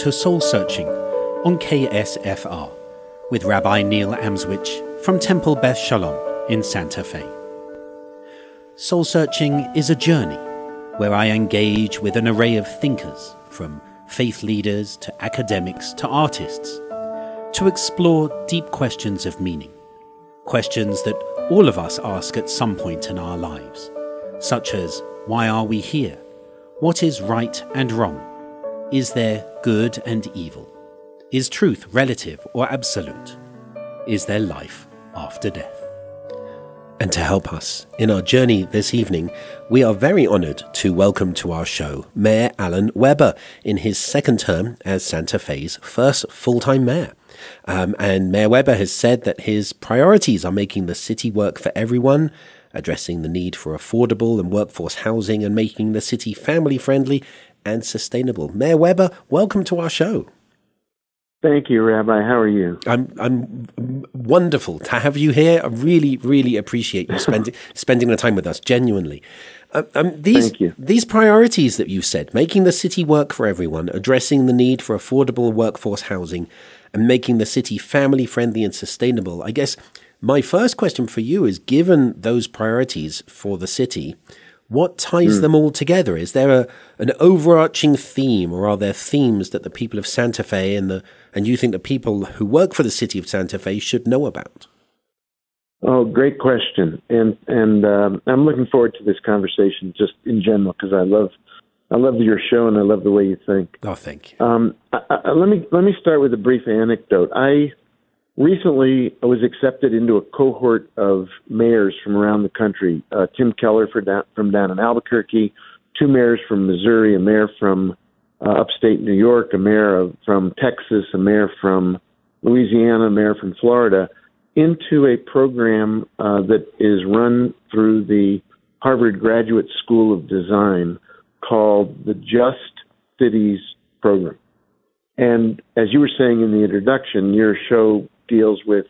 To Soul Searching on KSFR with Rabbi Neil Amswych from Temple Beth Shalom in Santa Fe. Soul Searching is a journey where I engage with an array of thinkers, from faith leaders to academics to artists, to explore deep questions of meaning, questions that all of us ask at some point in our lives, such as why are we here? What is right and wrong? Is there good and evil? Is truth relative or absolute? Is there life after death? And to help us in our journey this evening, we are very honoured to welcome to our show Mayor Alan Webber in his second term as Santa Fe's first full time mayor. Um, and Mayor Webber has said that his priorities are making the city work for everyone, addressing the need for affordable and workforce housing, and making the city family friendly and sustainable. Mayor Webber, welcome to our show. Thank you, Rabbi. How are you? I'm I'm wonderful to have you here. I really, really appreciate you spending spending the time with us. Genuinely, uh, um, these these priorities that you said, making the city work for everyone, addressing the need for affordable workforce housing, and making the city family friendly and sustainable. I guess my first question for you is: given those priorities for the city, what ties mm. them all together? Is there a, an overarching theme, or are there themes that the people of Santa Fe and the and you think the people who work for the city of Santa Fe should know about? Oh, great question, and and um, I'm looking forward to this conversation just in general because I love I love your show and I love the way you think. Oh, thank you. Um, I, I, let me let me start with a brief anecdote. I recently I was accepted into a cohort of mayors from around the country. Uh, Tim Keller from down in Albuquerque, two mayors from Missouri, a mayor from uh, upstate New York, a mayor of, from Texas, a mayor from Louisiana, a mayor from Florida, into a program uh, that is run through the Harvard Graduate School of Design called the Just Cities Program. And as you were saying in the introduction, your show deals with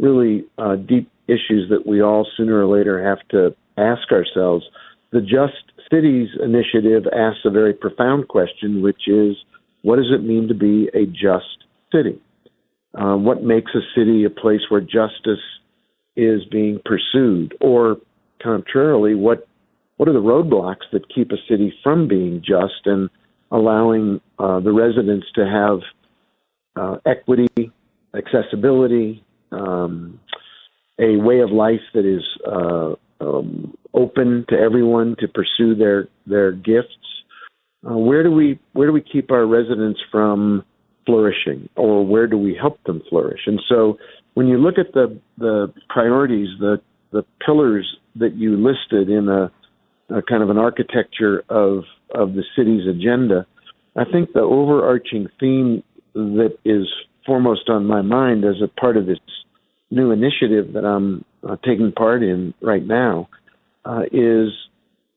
really uh, deep issues that we all sooner or later have to ask ourselves. The Just Cities initiative asks a very profound question, which is what does it mean to be a just city? Uh, what makes a city a place where justice is being pursued? Or contrarily, what what are the roadblocks that keep a city from being just and allowing uh, the residents to have uh, equity, accessibility, um, a way of life that is uh, um, open to everyone to pursue their their gifts. Uh, where do we where do we keep our residents from flourishing, or where do we help them flourish? And so, when you look at the the priorities, the the pillars that you listed in a, a kind of an architecture of of the city's agenda, I think the overarching theme that is foremost on my mind as a part of this new initiative that I'm uh, taking part in right now uh, is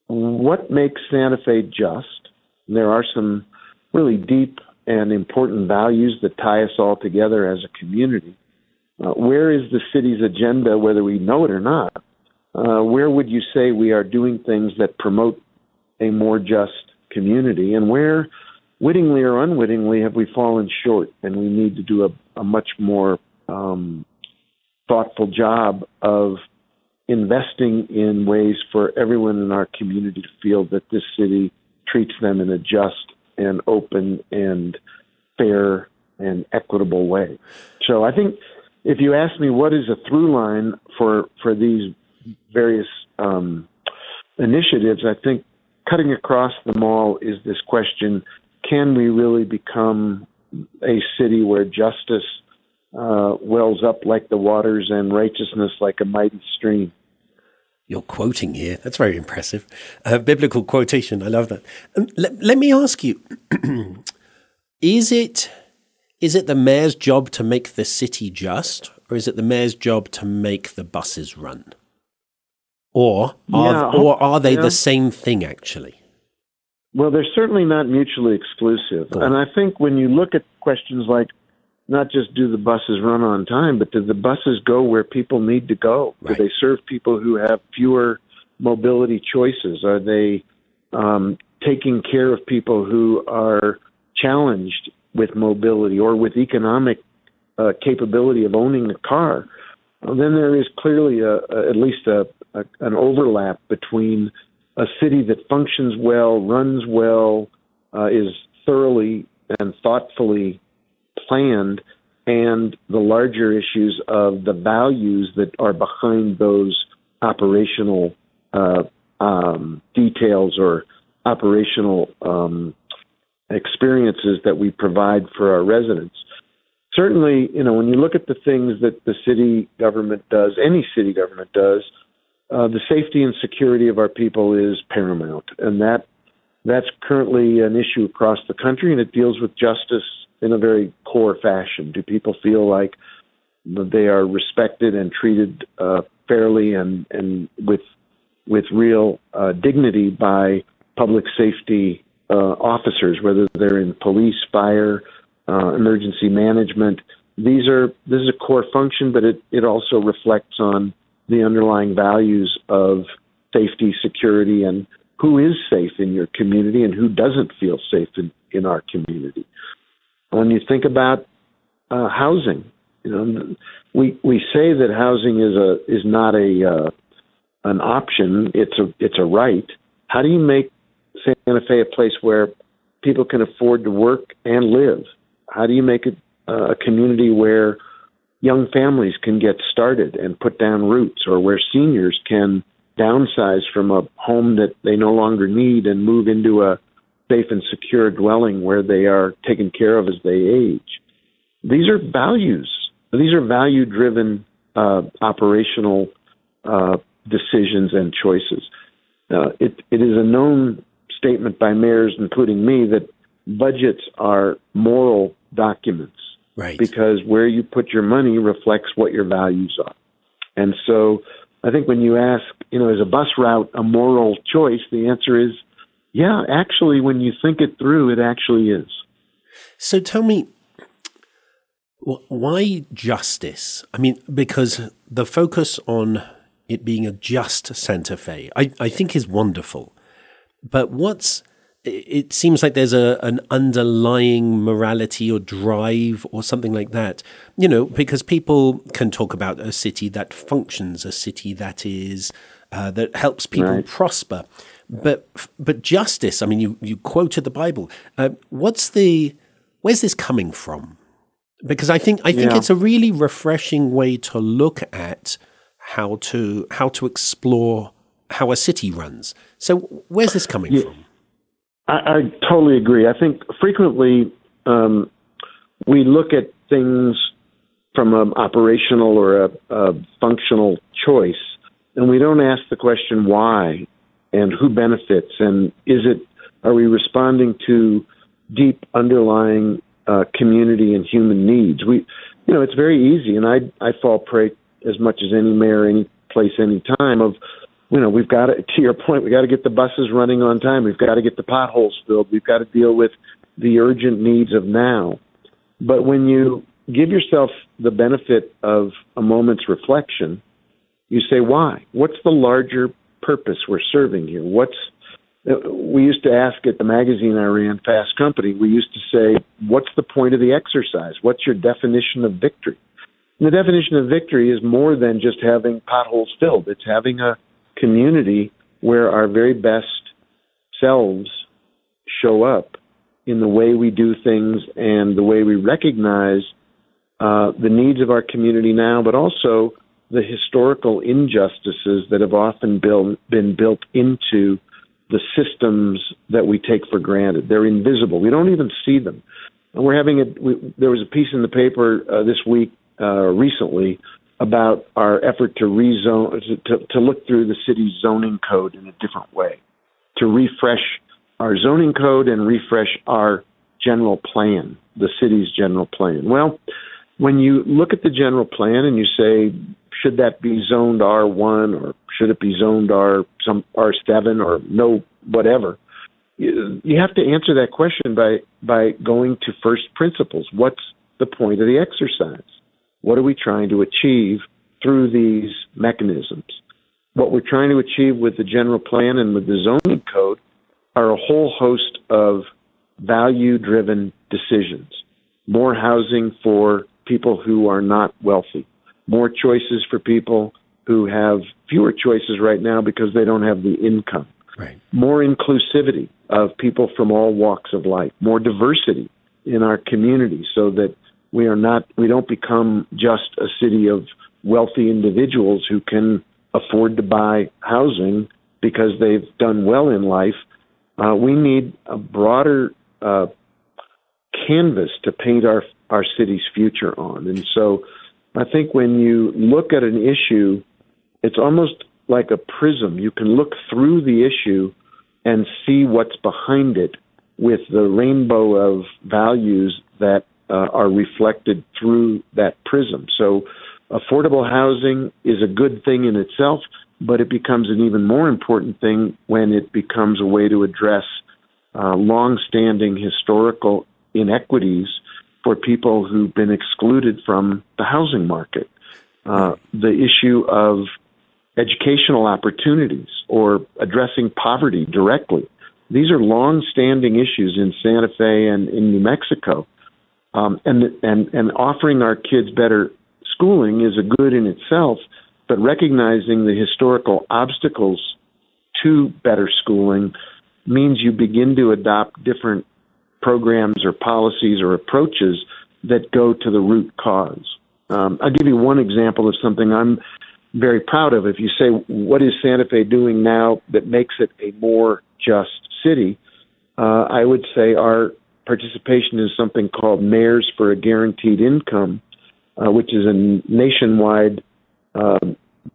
what makes Santa Fe just. There are some really deep and important values that tie us all together as a community. Uh, where is the city's agenda, whether we know it or not? Uh, where would you say we are doing things that promote a more just community? And where wittingly or unwittingly, have we fallen short, and we need to do a, a much more um, thoughtful job of investing in ways for everyone in our community to feel that this city treats them in a just and open and fair and equitable way. So I think if you ask me what is a through line for for these various um, initiatives, I think cutting across them all is this question can we really become a city where justice uh, wells up like the waters and righteousness like a mighty stream? You're quoting here. That's very impressive. A biblical quotation. I love that. Um, let, let me ask you: Is it is it the mayor's job to make the city just, or is it the mayor's job to make the buses run? Or are, yeah, or are they yeah. the same thing actually? Well, they're certainly not mutually exclusive. And I think when you look at questions like not just do the buses run on time, but do the buses go where people need to go? Right. Do they serve people who have fewer mobility choices? Are they um, taking care of people who are challenged with mobility or with economic uh, capability of owning a car, well, then there is clearly a, a, at least a, an overlap between a city that functions well, runs well, uh, is thoroughly and thoughtfully planned, and the larger issues of the values that are behind those operational uh, um, details or operational um, experiences that we provide for our residents. Certainly, you know, when you look at the things that the city government does, any city government does, uh, the safety and security of our people is paramount, and that that's currently an issue across the country, and it deals with justice in a very core fashion. Do people feel like they are respected and treated uh, fairly and and with with real uh, dignity by public safety uh, officers, whether they're in police, fire, uh, emergency management. These are this is a core function, but it it also reflects on the underlying values of safety, security, and who is safe in your community and who doesn't feel safe in, in our community. When you think about uh, housing, you know, we we say that housing is a is not a uh, an option. It's a it's a right. How do you make Santa Fe a place where people can afford to work and live? How do you make it uh, a community where young families can get started and put down roots, or where seniors can downsize from a home that they no longer need and move into a safe and secure dwelling where they are taken care of as they age? These are values these are value driven uh, operational uh, decisions and choices. Uh, it, it is a known statement by mayors, including me, that budgets are moral documents. Right. Because where you put your money reflects what your values are. And so I think when you ask, you know, is a bus route a moral choice? The answer is, yeah, actually, when you think it through, it actually is. So tell me, why justice? I mean, because the focus on it being a just Santa Fe, I, I think is wonderful. But what's it seems like there's a an underlying morality or drive or something like that. You know, because people can talk about a city that functions, a city that is uh, that helps people right. prosper. But but justice. I mean, you you quoted the Bible. Uh, what's the where's this coming from? because I think I think yeah. it's a really refreshing way to look at how to how to explore how a city runs. So where's this coming yeah, from? I, I, totally agree. I think frequently um, we look at things from an operational or a, a functional choice, and we don't ask the question why and who benefits and is it are we responding to deep underlying uh, community and human needs. We, you know, it's very easy, and I I fall prey as much as any mayor, any place, any time of, you know, we've got to to your point, we've got to get the buses running on time. We've got to get the potholes filled. We've got to deal with the urgent needs of now. But when you give yourself the benefit of a moment's reflection, you say, why? What's the larger purpose we're serving here? What's uh, we used to ask at the magazine I ran, Fast Company, we used to say, What's the point of the exercise? What's your definition of victory? And the definition of victory is more than just having potholes filled, it's having a community where our very best selves show up in the way we do things and the way we recognize uh, the needs of our community now, but also the historical injustices that have often built, been built into the systems that we take for granted. They're invisible. We don't even see them. And we're having a. We, there was a piece in the paper uh, this week, uh, recently, about our effort to rezone, to, to look through the city's zoning code in a different way, to refresh our zoning code and refresh our general plan, the city's general plan. Well, when you look at the general plan and you say should that be zoned R1 or should it be zoned R some R7 or no whatever? You, you have to answer that question by by going to first principles. What's the point of the exercise? What are we trying to achieve through these mechanisms? What we're trying to achieve with the general plan and with the zoning code are a whole host of value driven decisions. More housing for people who are not wealthy. More choices for people who have fewer choices right now because they don't have the income. Right. More inclusivity of people from all walks of life. More diversity in our community so that we are not we don't become just a city of wealthy individuals who can afford to buy housing because they've done well in life. Uh, we need a broader uh, canvas to paint our our city's future on, and so I think when you look at an issue, it's almost like a prism. You can look through the issue and see what's behind it with the rainbow of values that uh, are reflected through that prism. So, affordable housing is a good thing in itself, but it becomes an even more important thing when it becomes a way to address uh, long-standing historical inequities for people who've been excluded from the housing market. Uh, the issue of educational opportunities or addressing poverty directly. These are long-standing issues in Santa Fe and in New Mexico um, and and and offering our kids better schooling is a good in itself, but recognizing the historical obstacles to better schooling means you begin to adopt different programs or policies or approaches that go to the root cause. Um, I'll give you one example of something I'm very proud of. If you say, what is Santa Fe doing now that makes it a more just city? Uh, I would say our participation in something called Mayors for a Guaranteed Income, uh, which is a nationwide uh,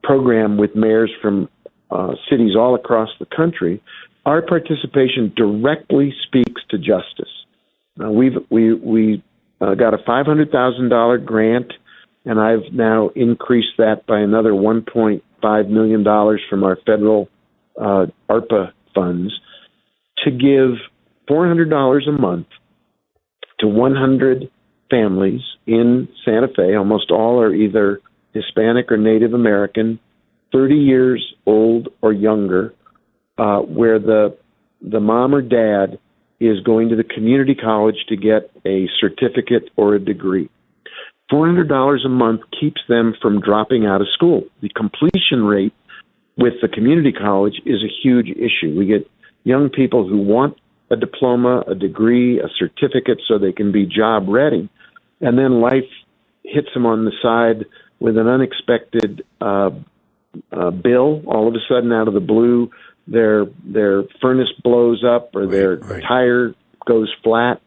program with mayors from uh, cities all across the country. Our participation directly speaks to justice. We've we we uh, got a five hundred thousand dollar grant, and I've now increased that by another one point five million dollars from our federal uh, ARPA funds to give $400 a month to 100 families in Santa Fe. Almost all are either Hispanic or Native American, 30 years old or younger, uh, where the the mom or dad is going to the community college to get a certificate or a degree. $400 a month keeps them from dropping out of school. The completion rate with the community college is a huge issue. We get young people who want a diploma, a degree, a certificate so they can be job ready. And then life hits them on the side with an unexpected uh, uh, bill. All of a sudden, out of the blue, their their furnace blows up or their right. tire goes flat,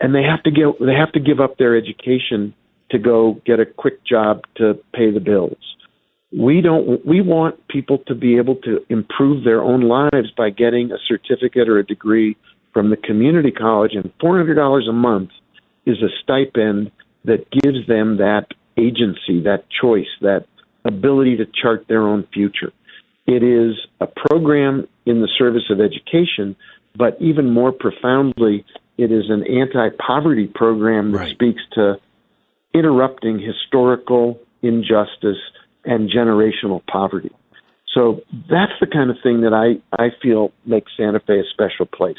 and they have to give they have to give up their education to go get a quick job to pay the bills we don't we want people to be able to improve their own lives by getting a certificate or a degree from the community college and $400 a month is a stipend that gives them that agency that choice that ability to chart their own future it is a program in the service of education but even more profoundly it is an anti-poverty program that right. speaks to interrupting historical injustice and generational poverty. So that's the kind of thing that I, I feel makes Santa Fe a special place.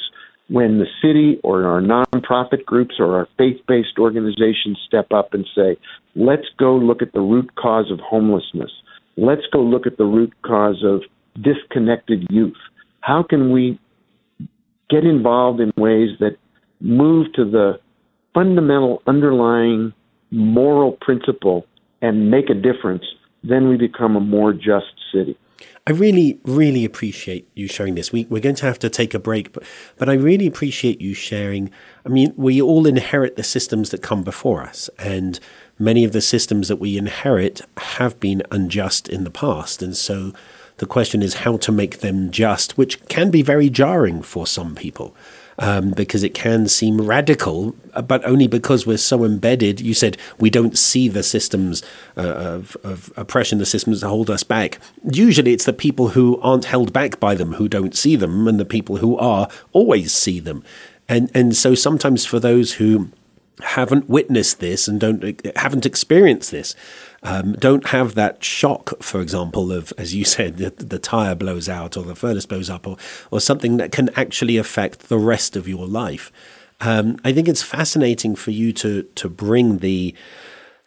When the city or our nonprofit groups or our faith based organizations step up and say, let's go look at the root cause of homelessness. Let's go look at the root cause of disconnected youth. How can we get involved in ways that move to the fundamental underlying moral principle and make a difference then we become a more just city. I really, really appreciate you sharing this. We, we're going to have to take a break, but, but I really appreciate you sharing. I mean, we all inherit the systems that come before us, and many of the systems that we inherit have been unjust in the past. And so the question is how to make them just, which can be very jarring for some people um, because it can seem radical, but only because we're so embedded. You said we don't see the systems uh, of, of, oppression, the systems that hold us back. Usually it's the people who aren't held back by them who don't see them, and the people who are always see them. And, and so sometimes for those who haven't witnessed this and don't haven't experienced this, um, don't have that shock, for example, of as you said, the, the tire blows out or the furnace blows up, or or something that can actually affect the rest of your life. um, I think it's fascinating for you to to bring the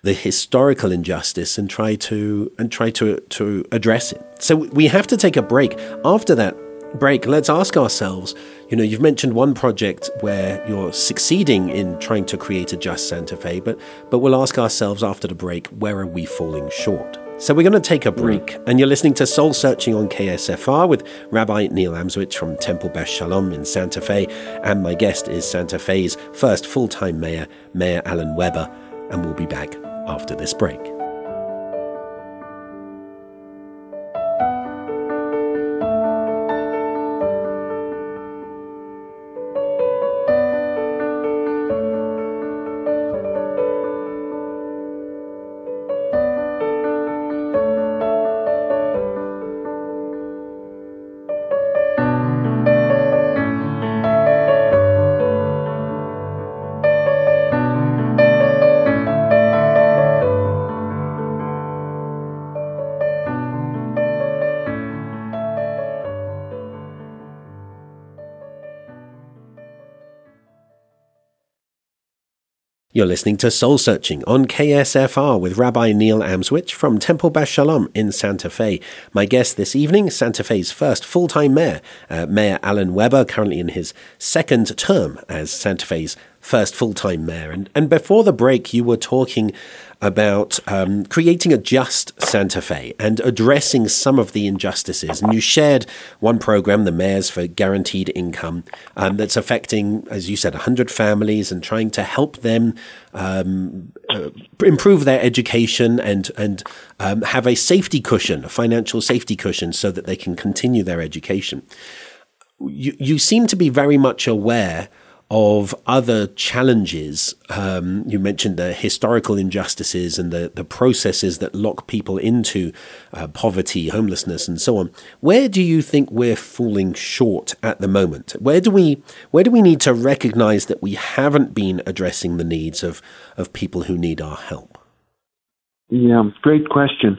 the historical injustice and try to and try to to address it. So we have to take a break. After that break, let's ask ourselves. You know, you've mentioned one project where you're succeeding in trying to create a just Santa Fe, but but we'll ask ourselves after the break, where are we falling short? So we're going to take a break, mm. and you're listening to Soul Searching on KSFR with Rabbi Neil Amswych from Temple Beth Shalom in Santa Fe, and my guest is Santa Fe's first full-time mayor, Mayor Alan Webber, and we'll be back after this break. You're listening to Soul Searching on KSFR with Rabbi Neil Amswych from Temple Beth Shalom in Santa Fe. My guest this evening, Santa Fe's first full time mayor, uh, Mayor Alan Webber, currently in his second term as Santa Fe's first full time mayor. And, and before the break, you were talking about um, creating a just Santa Fe and addressing some of the injustices. And you shared one program, the Mayors for Guaranteed Income, um, that's affecting, as you said, 100 families and trying to help them um, uh, improve their education and, and um, have a safety cushion, a financial safety cushion, so that they can continue their education. You, you seem to be very much aware of other challenges. Um, you mentioned the historical injustices and the, the processes that lock people into uh, poverty, homelessness, and so on. Where do you think we're falling short at the moment? Where do we where do we need to recognise that we haven't been addressing the needs of of people who need our help? Yeah, great question.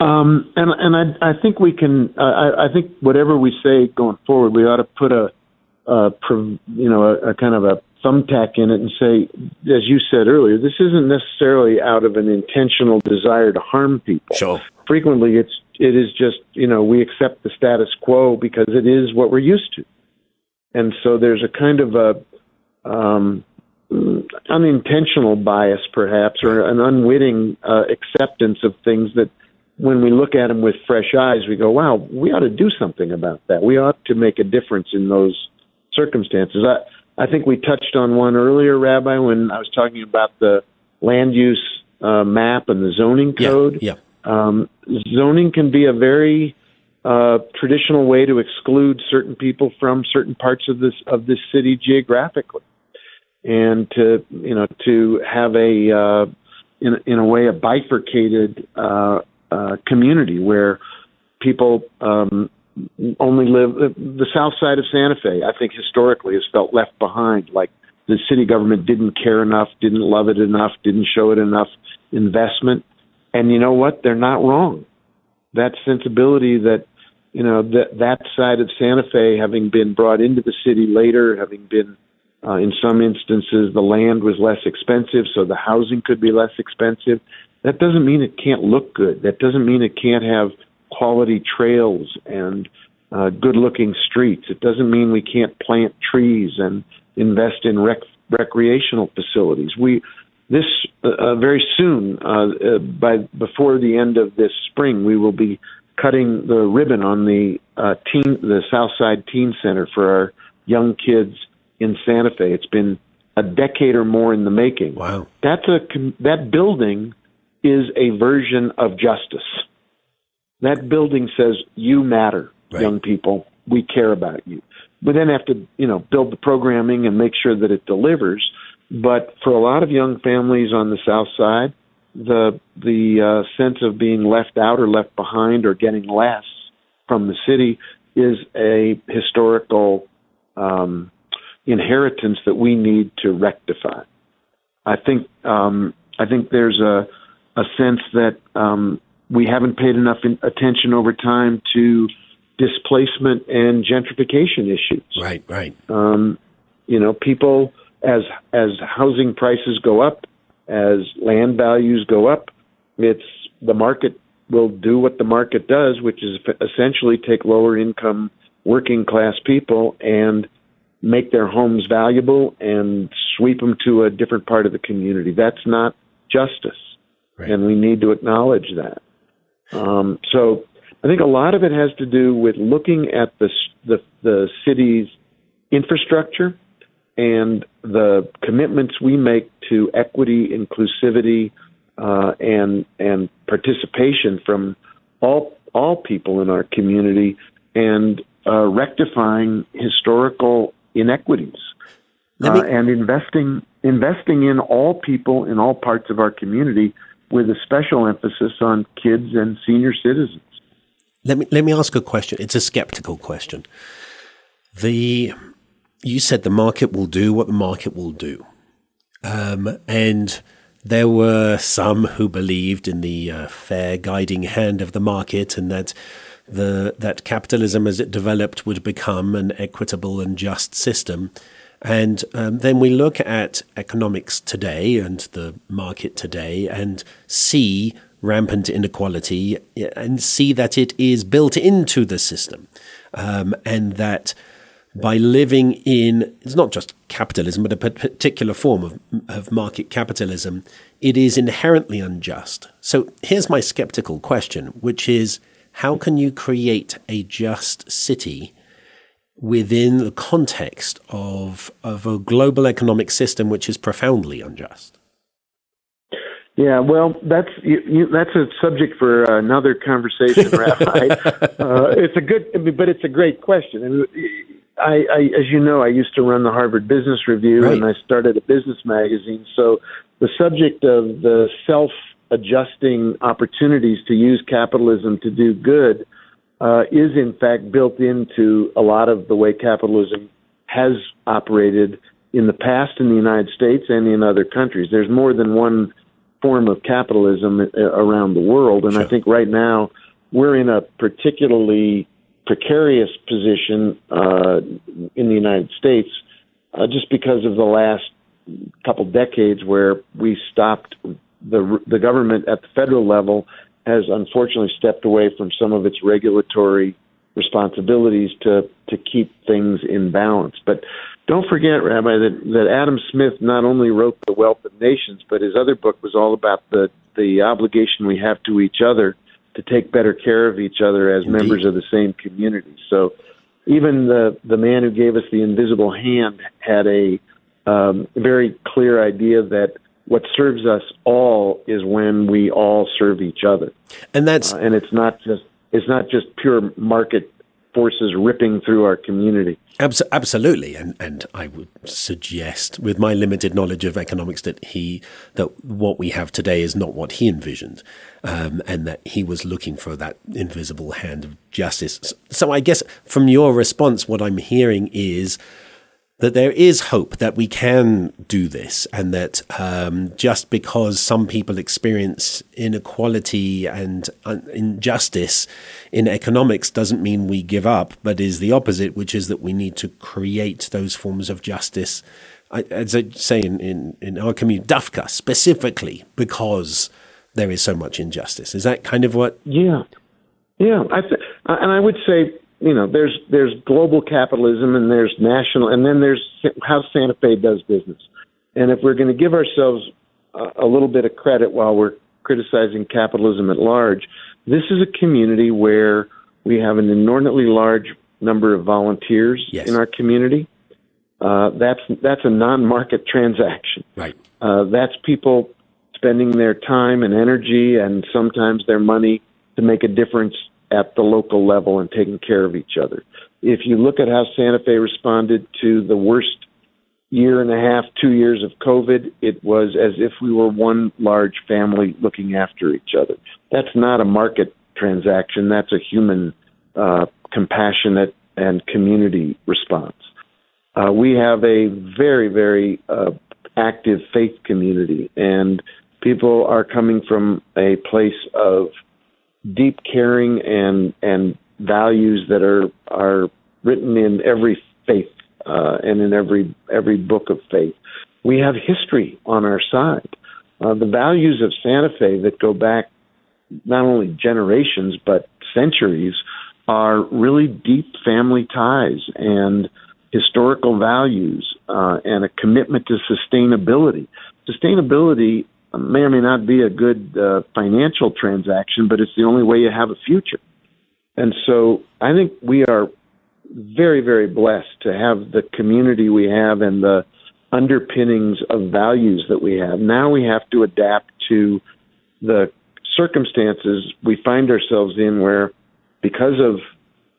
Um, and and I, I think we can. I, I think whatever we say going forward, we ought to put a uh, you know, a, a kind of a thumbtack in it and say, as you said earlier, this isn't necessarily out of an intentional desire to harm people. Sure. Frequently, it's it is just you know we accept the status quo because it is what we're used to, and so there's a kind of a um, unintentional bias, perhaps, or an unwitting uh, acceptance of things that. When we look at them with fresh eyes, we go, "Wow, we ought to do something about that. We ought to make a difference in those circumstances. I, I think we touched on one earlier, Rabbi, when I was talking about the land use uh, map and the zoning code. Yeah. yeah. Um, zoning can be a very uh, traditional way to exclude certain people from certain parts of this of this city geographically, and to you know to have a uh, in in a way a bifurcated uh, uh, community where people um, only live the south side of Santa Fe. I think historically has felt left behind, like the city government didn't care enough, didn't love it enough, didn't show it enough investment. And you know what? They're not wrong. That sensibility that you know that that side of Santa Fe, having been brought into the city later, having been uh, in some instances the land was less expensive, so the housing could be less expensive. That doesn't mean it can't look good. That doesn't mean it can't have quality trails and uh, good looking streets. It doesn't mean we can't plant trees and invest in rec- recreational facilities. We this uh, uh, very soon, uh, uh, by before the end of this spring, we will be cutting the ribbon on the uh, teen, the Southside Teen Center for our young kids in Santa Fe. It's been a decade or more in the making. Wow, that's a that building is a version of justice. That building says you matter, right. young people. We care about you. We then have to, you know, build the programming and make sure that it delivers. But for a lot of young families on the South Side, the the uh, sense of being left out or left behind or getting less from the city is a historical um, inheritance that we need to rectify. I think um, I think there's a a sense that um, we haven't paid enough attention over time to displacement and gentrification issues. Right, right. Um, you know, people as as housing prices go up, as land values go up, it's the market will do what the market does, which is essentially take lower income working class people and make their homes valuable and sweep them to a different part of the community. That's not justice, right. and we need to acknowledge that. Um, so I think a lot of it has to do with looking at the the, the city's infrastructure and the commitments we make to equity, inclusivity, uh, and and participation from all all people in our community, and uh, rectifying historical inequities, me- uh, and investing investing in all people in all parts of our community, with a special emphasis on kids and senior citizens. Let me let me ask a question. It's a skeptical question. The you said the market will do what the market will do, um, and there were some who believed in the uh, fair guiding hand of the market, and that the that capitalism, as it developed, would become an equitable and just system. And um, then we look at economics today and the market today, and see rampant inequality, and see that it is built into the system, um, and that by living in it's not just capitalism, but a particular form of, of market capitalism, it is inherently unjust. So here's my skeptical question, which is how can you create a just city within the context of, of a global economic system which is profoundly unjust? Yeah, well, that's you, you, that's a subject for another conversation, Rabbi. uh, it's a good, but it's a great question. And I, I, as you know, I used to run the Harvard Business Review, right. and I started a business magazine. So the subject of the self-adjusting opportunities to use capitalism to do good uh, is, in fact, built into a lot of the way capitalism has operated in the past in the United States and in other countries. There's more than one form of capitalism uh, around the world, and sure. I think right now we're in a particularly precarious position uh, in the United States uh, just because of the last couple decades where we stopped the the government at the federal level has unfortunately stepped away from some of its regulatory responsibilities to to keep things in balance. But don't forget, Rabbi, that, that Adam Smith not only wrote The Wealth of Nations, but his other book was all about the the obligation we have to each other to take better care of each other as Indeed. members of the same community. So even the the man who gave us the invisible hand had a um, very clear idea that what serves us all is when we all serve each other, and that's uh, and it's not just it's not just pure market forces ripping through our community. Abs- absolutely, and and I would suggest, with my limited knowledge of economics, that he that what we have today is not what he envisioned, um, and that he was looking for that invisible hand of justice. So I guess from your response, what I'm hearing is that there is hope that we can do this, and that um, just because some people experience inequality and injustice in economics doesn't mean we give up, but is the opposite, which is that we need to create those forms of justice. As I say in, in, in our community, Dafka specifically, because there is so much injustice. Is that kind of what? Yeah, yeah. I th- and I would say you know, there's there's global capitalism and there's national, and then there's how Santa Fe does business. And if we're going to give ourselves a, a little bit of credit while we're criticizing capitalism at large, this is a community where we have an inordinately large number of volunteers yes. in our community. Uh, that's that's a non-market transaction. Right. Uh, that's people spending their time and energy and sometimes their money to make a difference at the local level and taking care of each other. If you look at how Santa Fe responded to the worst year and a half, two years of COVID, it was as if we were one large family looking after each other. That's not a market transaction. That's a human, uh, compassionate and community response. Uh, we have a very, very uh, active faith community, and people are coming from a place of deep caring and and values that are are written in every faith uh, and in every every book of faith. We have history on our side. Uh, the values of Santa Fe that go back not only generations but centuries are really deep family ties and historical values uh, and a commitment to sustainability. Sustainability may or may not be a good uh, financial transaction, but it's the only way you have a future. And so I think we are very, very blessed to have the community we have and the underpinnings of values that we have. Now we have to adapt to the circumstances we find ourselves in where, because of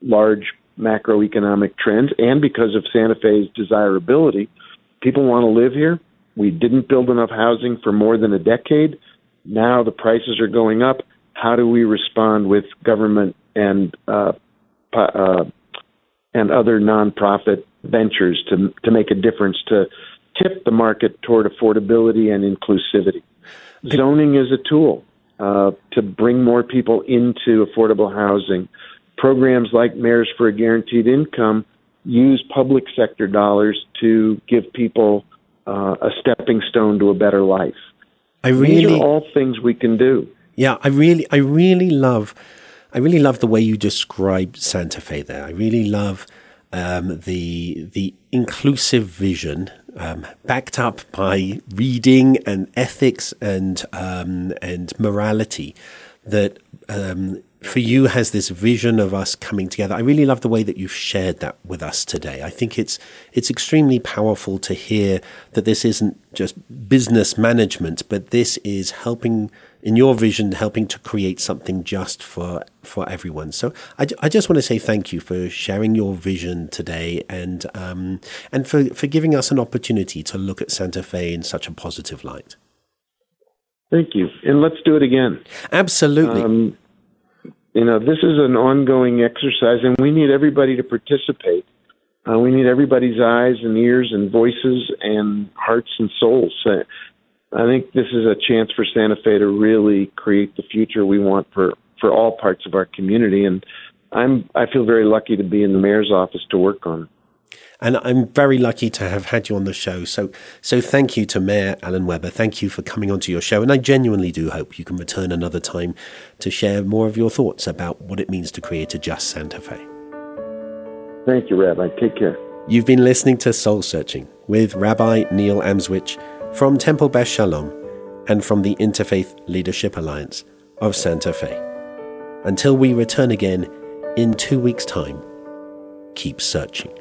large macroeconomic trends and because of Santa Fe's desirability, people want to live here. We didn't build enough housing for more than a decade. Now the prices are going up. How do we respond with government and uh, uh, and other nonprofit ventures to to make a difference to tip the market toward affordability and inclusivity? Zoning is a tool uh, to bring more people into affordable housing. Programs like Mayors for a Guaranteed Income use public sector dollars to give people uh, a stepping stone to a better life. I really, These are all things we can do. Yeah, I really, I really love, I really love the way you describe Santa Fe. There, I really love um, the the inclusive vision um, backed up by reading and ethics and um, and morality that um, for you has this vision of us coming together. I really love the way that you've shared that with us today. I think it's it's extremely powerful to hear that this isn't just business management, but this is helping in your vision, helping to create something just for for everyone. So I, I just want to say thank you for sharing your vision today and um, and for for giving us an opportunity to look at Santa Fe in such a positive light. Thank you, and let's do it again. Absolutely. Um, you know, this is an ongoing exercise, and we need everybody to participate. Uh, we need everybody's eyes and ears and voices and hearts and souls. Uh, I think this is a chance for Santa Fe to really create the future we want for for all parts of our community, and I'm I feel very lucky to be in the mayor's office to work on it. And I'm very lucky to have had you on the show. So, so thank you to Mayor Alan Webber. Thank you for coming onto your show. And I genuinely do hope you can return another time to share more of your thoughts about what it means to create a just Santa Fe. Thank you, Rabbi. Take care. You've been listening to Soul Searching with Rabbi Neil Amswych from Temple Beth Shalom and from the Interfaith Leadership Alliance of Santa Fe. Until we return again in two weeks' time, keep searching.